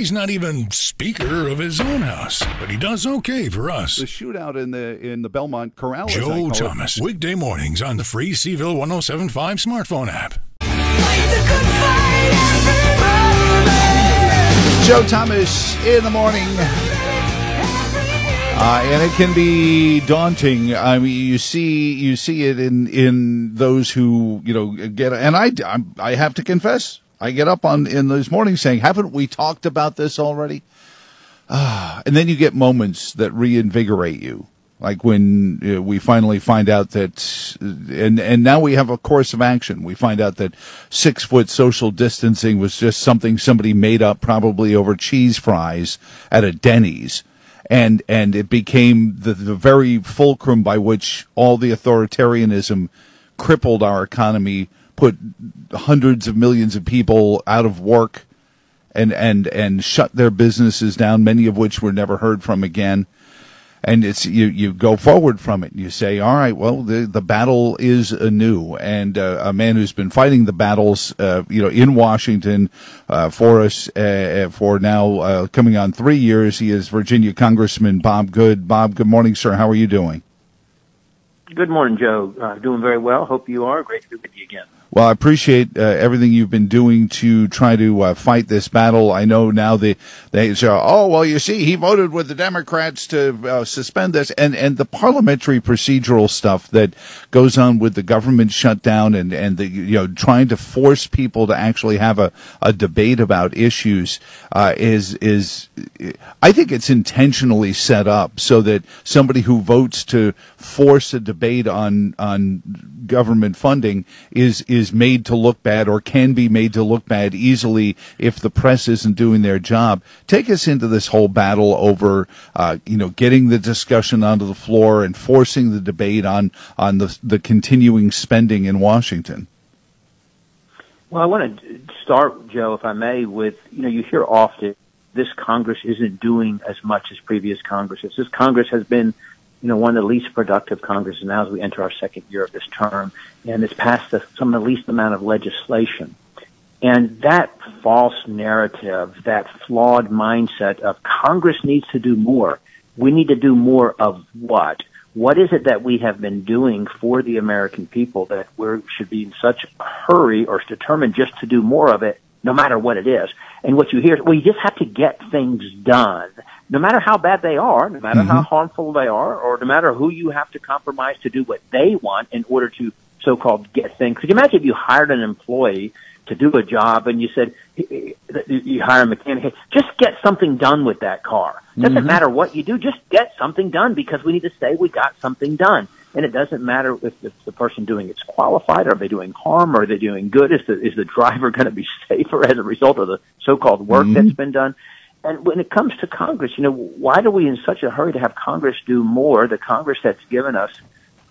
He's not even speaker of his own house, but he does okay for us. The shootout in the in the Belmont Corral. I Joe call it. Thomas, weekday mornings on the free CHV 1075 smartphone app. Joe Thomas in the morning. Uh, and it can be daunting. I mean, you see, you see it in in those who you know get. And I, I'm, I have to confess, I get up on in those mornings saying, "Haven't we talked about this already?" Ah, and then you get moments that reinvigorate you, like when uh, we finally find out that, and and now we have a course of action. We find out that six foot social distancing was just something somebody made up, probably over cheese fries at a Denny's and and it became the, the very fulcrum by which all the authoritarianism crippled our economy, put hundreds of millions of people out of work, and and and shut their businesses down, many of which were never heard from again. And it's you you go forward from it. And you say, all right, well the the battle is anew, and uh, a man who's been fighting the battles, uh, you know, in Washington uh, for us uh, for now uh, coming on three years. He is Virginia Congressman Bob Good. Bob, good morning, sir. How are you doing? Good morning, Joe. Uh, doing very well. Hope you are. Great to be with you again. Well, I appreciate uh, everything you've been doing to try to uh, fight this battle. I know now they they say, "Oh, well, you see, he voted with the Democrats to uh, suspend this," and and the parliamentary procedural stuff that goes on with the government shutdown and and the you know trying to force people to actually have a, a debate about issues uh, is is I think it's intentionally set up so that somebody who votes to force a debate on on government funding is is made to look bad or can be made to look bad easily if the press isn't doing their job. Take us into this whole battle over uh, you know getting the discussion onto the floor and forcing the debate on on the the continuing spending in Washington. Well, I want to start, Joe, if I may, with you know you hear often this Congress isn't doing as much as previous Congresses. This Congress has been you know, one of the least productive Congresses now as we enter our second year of this term, and it's passed the, some of the least amount of legislation. And that false narrative, that flawed mindset of Congress needs to do more. We need to do more of what? What is it that we have been doing for the American people that we should be in such a hurry or determined just to do more of it, no matter what it is? And what you hear is, well, you just have to get things done no matter how bad they are, no matter mm-hmm. how harmful they are, or no matter who you have to compromise to do what they want in order to so-called get things. Could you imagine if you hired an employee to do a job and you said you hire a mechanic, hey, just get something done with that car. Doesn't mm-hmm. matter what you do, just get something done because we need to say we got something done. And it doesn't matter if, if the person doing it's qualified, or are they doing harm, or are they doing good? Is the is the driver going to be safer as a result of the so-called work mm-hmm. that's been done? And when it comes to Congress, you know, why do we in such a hurry to have Congress do more? The Congress that's given us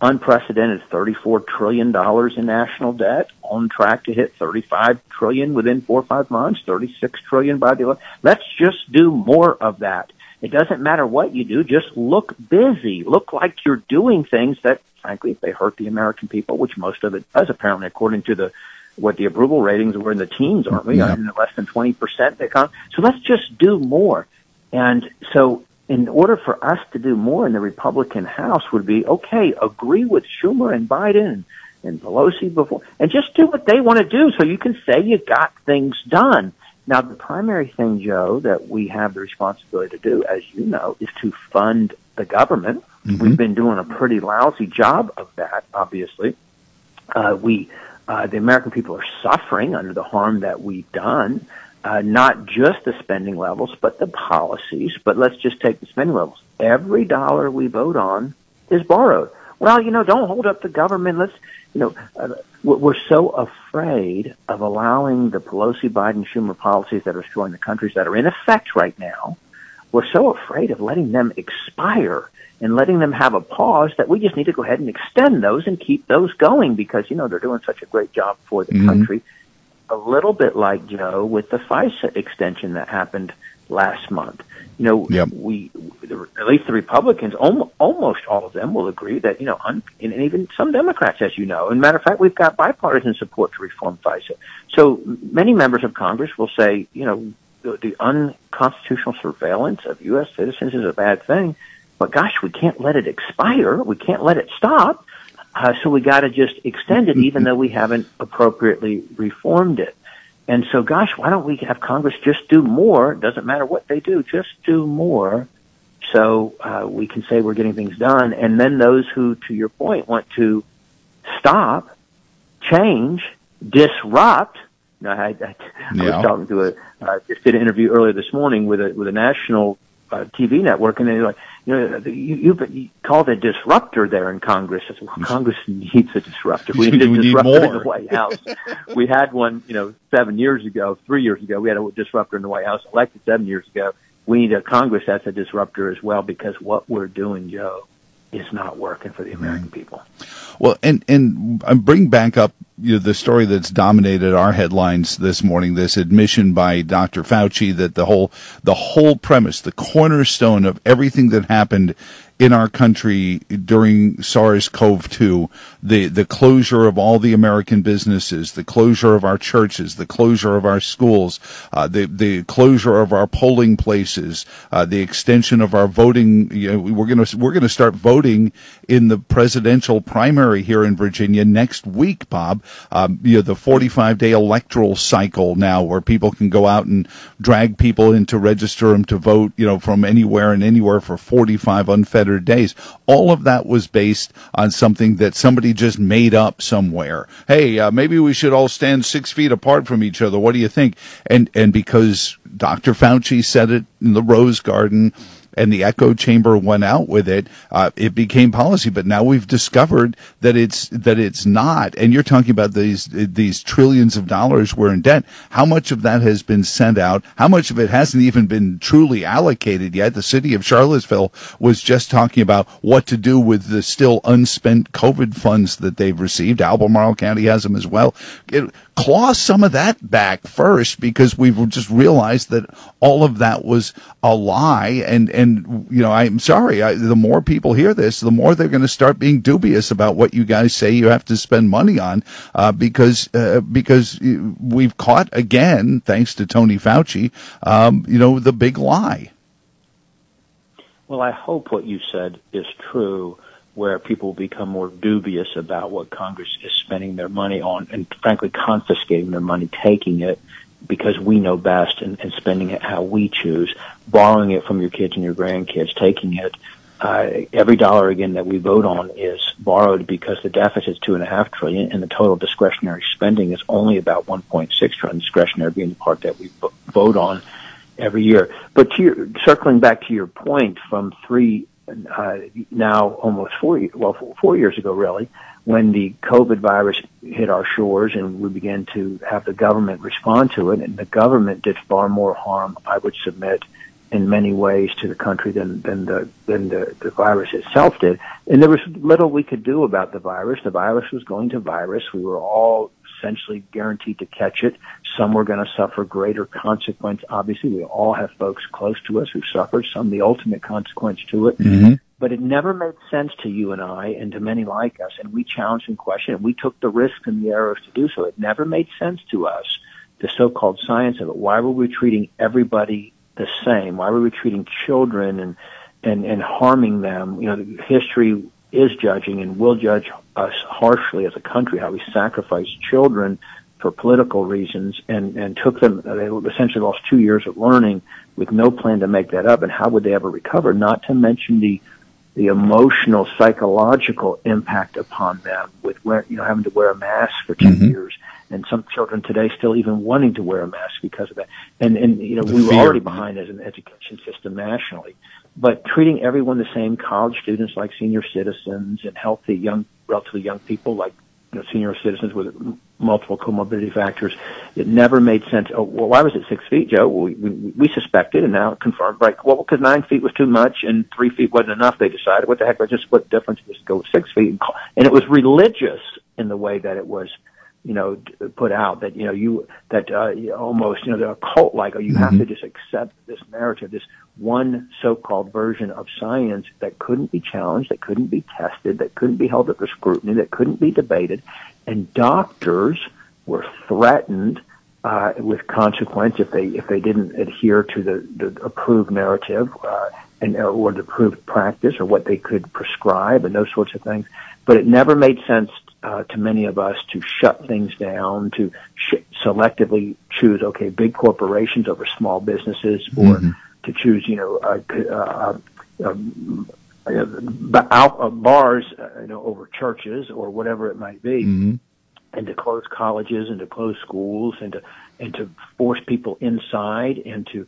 unprecedented $34 trillion in national debt, on track to hit 35 trillion within four or five months, 36 trillion by the, let's just do more of that. It doesn't matter what you do, just look busy. Look like you're doing things that, frankly, if they hurt the American people, which most of it does apparently according to the what the approval ratings were in the teens, aren't we? Yep. less than 20% they come. So let's just do more. And so in order for us to do more in the Republican House would be, okay, agree with Schumer and Biden and Pelosi before, and just do what they want to do so you can say you got things done. Now, the primary thing, Joe, that we have the responsibility to do, as you know, is to fund the government. Mm-hmm. We've been doing a pretty lousy job of that, obviously. Uh, we uh, the American people are suffering under the harm that we've done. Uh, not just the spending levels, but the policies. But let's just take the spending levels. Every dollar we vote on is borrowed. Well, you know, don't hold up the government. Let's, you know, uh, we're so afraid of allowing the Pelosi, Biden, Schumer policies that are destroying the countries that are in effect right now. We're so afraid of letting them expire and letting them have a pause that we just need to go ahead and extend those and keep those going because, you know, they're doing such a great job for the mm-hmm. country. A little bit like Joe with the FISA extension that happened last month. You know, yep. we, at least the Republicans, almost all of them will agree that, you know, un, and even some Democrats, as you know, and matter of fact, we've got bipartisan support to reform FISA. So many members of Congress will say, you know, the, the unconstitutional surveillance of U.S. citizens is a bad thing, but gosh, we can't let it expire. We can't let it stop. Uh, so we got to just extend it, even though we haven't appropriately reformed it. And so, gosh, why don't we have Congress just do more? Doesn't matter what they do, just do more, so uh, we can say we're getting things done. And then those who, to your point, want to stop, change, disrupt. You know, I, I, I was talking to a uh, just did an interview earlier this morning with a with a national uh, TV network, and they're like, you know, you, you, you called a disruptor there in Congress. I said, well, Congress needs a disruptor. We need a we disruptor need in the White House. we had one, you know, seven years ago, three years ago. We had a disruptor in the White House elected seven years ago. We need a Congress that's a disruptor as well because what we're doing, Joe, is not working for the American people. Well, and and I bring back up you know, the story that's dominated our headlines this morning. This admission by Dr. Fauci that the whole the whole premise, the cornerstone of everything that happened in our country during SARS-CoV-2, the, the closure of all the American businesses, the closure of our churches, the closure of our schools, uh, the, the closure of our polling places, uh, the extension of our voting. You know, we're going to, we're to start voting in the presidential primary here in Virginia next week, Bob. Um, you know, the 45 day electoral cycle now where people can go out and drag people in to register them to vote, you know, from anywhere and anywhere for 45 unfettered days. All of that was based on something that somebody just made up somewhere. Hey, uh, maybe we should all stand six feet apart from each other. What do you think? And and because Dr. Fauci said it in the Rose Garden and the echo chamber went out with it, uh, it became policy. But now we've discovered that it's that it's not. And you're talking about these these trillions of dollars we're in debt. How much of that has been sent out? How much of it hasn't even been truly allocated yet? The city of Charlottesville was just talking about what to do with the still unspent COVID funds that they've received. Albemarle County has them as well. It, claw some of that back first because we've just realized that all of that was a lie. And, and, you know, I'm sorry. I, the more people hear this, the more they're going to start being dubious about what you guys say you have to spend money on, uh, because, uh, because we've caught again, thanks to Tony Fauci, um, you know, the big lie. Well, I hope what you said is true where people become more dubious about what Congress is spending their money on and frankly confiscating their money, taking it because we know best and, and spending it how we choose, borrowing it from your kids and your grandkids, taking it. Uh, every dollar again that we vote on is borrowed because the deficit is two and a half trillion and the total discretionary spending is only about 1.6 trillion discretionary being the part that we vote on every year. But to your, circling back to your point from three uh, now almost four well four years ago really when the COVID virus hit our shores and we began to have the government respond to it and the government did far more harm I would submit in many ways to the country than than the than the, the virus itself did. And there was little we could do about the virus. The virus was going to virus. We were all essentially guaranteed to catch it. Some were going to suffer greater consequence. Obviously, we all have folks close to us who suffered some the ultimate consequence to it. Mm-hmm. But it never made sense to you and I and to many like us, and we challenged and questioned, and we took the risks and the errors to do so. It never made sense to us, the so-called science of it. Why were we treating everybody the same? Why were we treating children and and and harming them? You know, history is judging and will judge us harshly as a country, how we sacrifice children for political reasons and, and took them, they essentially lost two years of learning with no plan to make that up. And how would they ever recover? Not to mention the, the emotional, psychological impact upon them with wear, you know, having to wear a mask for 2 mm-hmm. years. And some children today still even wanting to wear a mask because of that. And, and, you know, the we were already behind as an education system nationally but treating everyone the same, college students like senior citizens and healthy young, relatively young people like you know, senior citizens with multiple comorbidity factors, it never made sense. Oh, well, why was it six feet, Joe? Well, we, we, we suspected and now confirmed. Right? Well, because nine feet was too much and three feet wasn't enough. They decided, what the heck? Let's just split the difference. Just go with six feet. And it was religious in the way that it was you know, put out that, you know, you, that, uh, almost, you know, they're a cult like, you mm-hmm. have to just accept this narrative, this one so-called version of science that couldn't be challenged, that couldn't be tested, that couldn't be held up for scrutiny, that couldn't be debated. And doctors were threatened, uh, with consequence if they if they didn't adhere to the, the approved narrative uh, and or the approved practice or what they could prescribe and those sorts of things. But it never made sense uh, to many of us to shut things down, to sh- selectively choose okay big corporations over small businesses, or mm-hmm. to choose you know uh, uh, um, uh, bars you know over churches or whatever it might be. Mm-hmm and to close colleges and to close schools and to and to force people inside and to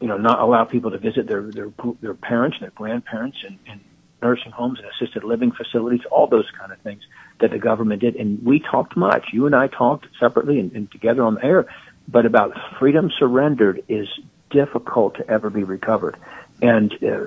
you know not allow people to visit their their their parents and their grandparents and, and nursing homes and assisted living facilities, all those kind of things that the government did. And we talked much. You and I talked separately and, and together on the air, but about freedom surrendered is difficult to ever be recovered. And uh,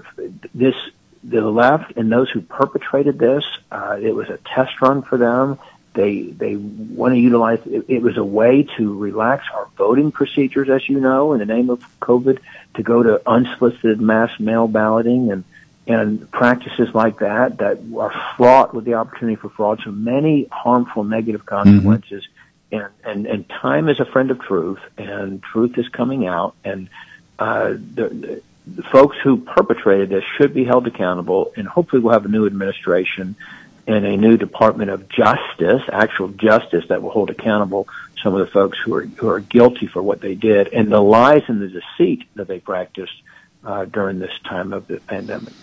this, the left and those who perpetrated this, uh, it was a test run for them. They they want to utilize it, it was a way to relax our voting procedures, as you know, in the name of COVID, to go to unsolicited mass mail balloting and and practices like that that are fraught with the opportunity for fraud. So many harmful negative consequences. Mm-hmm. And, and and time is a friend of truth, and truth is coming out, and uh, the, the folks who perpetrated this should be held accountable, and hopefully we'll have a new administration and a new Department of Justice, actual justice that will hold accountable some of the folks who are who are guilty for what they did. And the lies and the deceit that they practiced uh, during this time of the pandemic.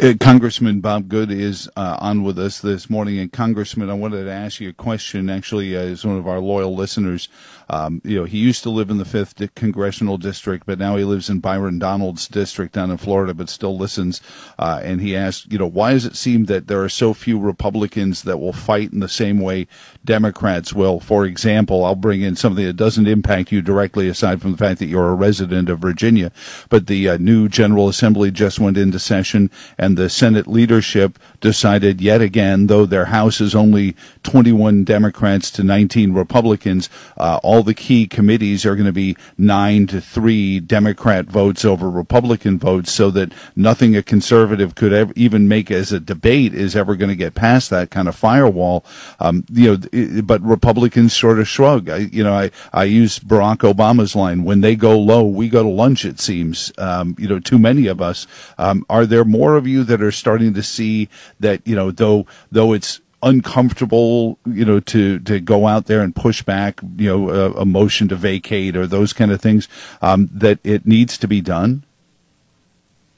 Uh, Congressman Bob Good is uh, on with us this morning, and Congressman, I wanted to ask you a question. Actually, uh, as one of our loyal listeners, um, you know, he used to live in the fifth congressional district, but now he lives in Byron Donalds district down in Florida, but still listens. Uh, and he asked, you know, why does it seem that there are so few Republicans that will fight in the same way Democrats will? For example, I'll bring in something that doesn't impact you directly, aside from the fact that you're a resident of Virginia, but the uh, new General Assembly just went into session and the Senate leadership decided yet again, though their House is only 21 Democrats to 19 Republicans, uh, all the key committees are going to be nine to three Democrat votes over Republican votes, so that nothing a conservative could ever even make as a debate is ever going to get past that kind of firewall. Um, you know, but Republicans sort of shrug. I, you know, I I use Barack Obama's line: "When they go low, we go to lunch." It seems. Um, you know, too many of us. Um, are there more of you that are starting to see that you know though though it's uncomfortable, you know, to to go out there and push back, you know, a, a motion to vacate or those kind of things, um, that it needs to be done?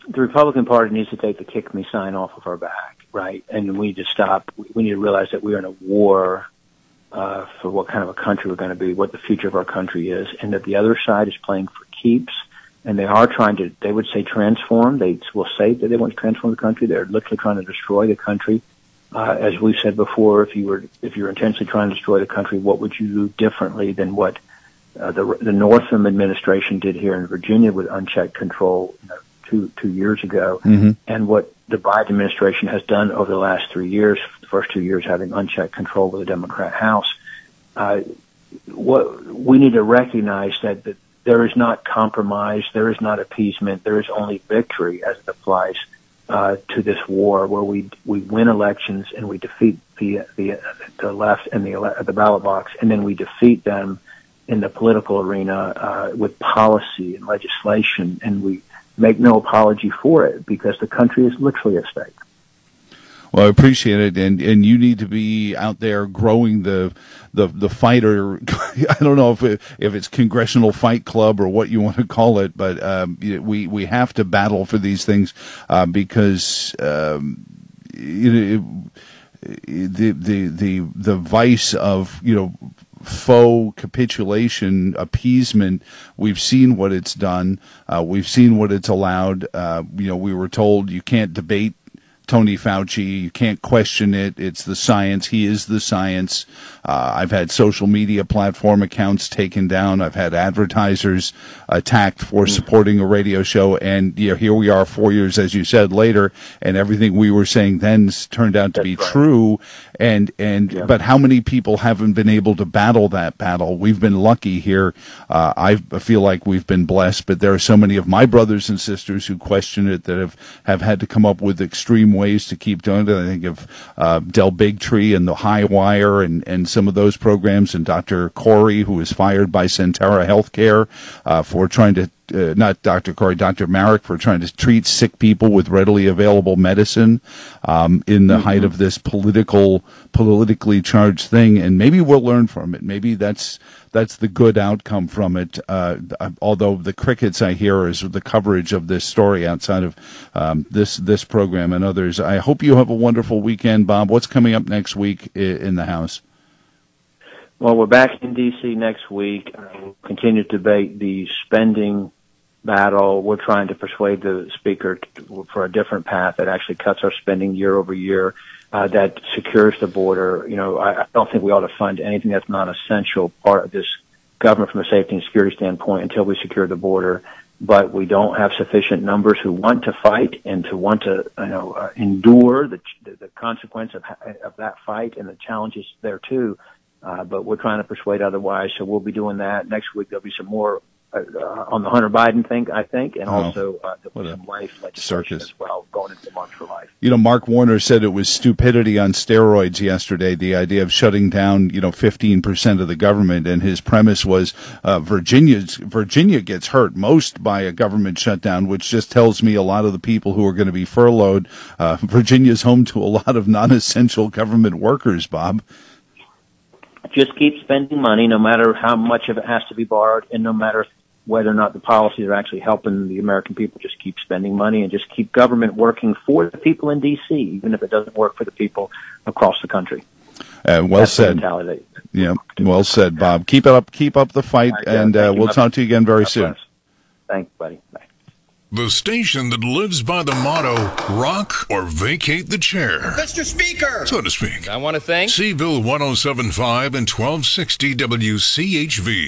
The Republican Party needs to take the kick me sign off of our back, right? And we need to stop. We need to realize that we are in a war uh, for what kind of a country we're going to be, what the future of our country is, and that the other side is playing for keeps and they are trying to, they would say transform. They will say that they want to transform the country. They're literally trying to destroy the country. Uh, as we've said before, if you were, if you're intentionally trying to destroy the country, what would you do differently than what uh, the, the Northam administration did here in Virginia with unchecked control you know, two, two years ago, mm-hmm. and what the Biden administration has done over the last three years, the first two years having unchecked control with the Democrat House. Uh, what we need to recognize that the, there is not compromise, there is not appeasement, there is only victory as it applies uh, to this war, where we we win elections and we defeat the the, the left and the the ballot box, and then we defeat them in the political arena uh, with policy and legislation, and we make no apology for it because the country is literally at stake. Well, I appreciate it, and and you need to be out there growing the the the fighter. I don't know if it, if it's Congressional Fight Club or what you want to call it, but um, we we have to battle for these things uh, because um, it, the the the the vice of you know faux capitulation, appeasement. We've seen what it's done. Uh, we've seen what it's allowed. Uh, you know, we were told you can't debate Tony Fauci. You can't question it. It's the science. He is the science. Uh, I've had social media platform accounts taken down. I've had advertisers attacked for mm. supporting a radio show. And you know, here we are four years, as you said, later, and everything we were saying then turned out to That's be right. true. And, and, yeah. but how many people haven't been able to battle that battle? We've been lucky here. Uh, I feel like we've been blessed, but there are so many of my brothers and sisters who question it that have, have had to come up with extreme ways to keep doing it. I think of uh, Del Bigtree and the High Wire and, and some of those programs, and Dr. Kory, who was fired by Sentara Healthcare uh, for trying to uh, not Dr. Kory, Dr. Marik for trying to treat sick people with readily available medicine um, in the mm-hmm. height of this political, politically charged thing. And maybe we'll learn from it. Maybe that's that's the good outcome from it. Uh, although the crickets I hear is the coverage of this story outside of um, this this program and others. I hope you have a wonderful weekend, Bob. What's coming up next week in the House? Well, we're back in D.C. next week. We'll continue to debate the spending battle. We're trying to persuade the speaker to, for a different path that actually cuts our spending year over year, uh, that secures the border. You know, I, I don't think we ought to fund anything that's not essential part of this government from a safety and security standpoint until we secure the border. But we don't have sufficient numbers who want to fight and to want to, you know, uh, endure the, the consequence of, of that fight and the challenges there too. Uh, but we're trying to persuade otherwise. So we'll be doing that next week. There'll be some more uh, on the Hunter Biden thing, I think, and oh, also uh, the some life legislation circus. as well going into March for Life. You know, Mark Warner said it was stupidity on steroids yesterday. The idea of shutting down, you know, fifteen percent of the government, and his premise was uh, Virginia's Virginia gets hurt most by a government shutdown, which just tells me a lot of the people who are going to be furloughed. Uh, Virginia's home to a lot of non-essential government workers. Bob just keep spending money no matter how much of it has to be borrowed and no matter whether or not the policies are actually helping the American people. Just keep spending money and just keep government working for the people in D.C., even if it doesn't work for the people across the country. Uh, well That's said. Yeah, well said, Bob. Keep it up. Keep up the fight, right, and uh, we'll talk to you again very soon. Thanks, buddy. Bye. The station that lives by the motto rock or vacate the chair. Mr. Speaker! So to speak. I want to thank CHV 1075 and 1260 WCHV.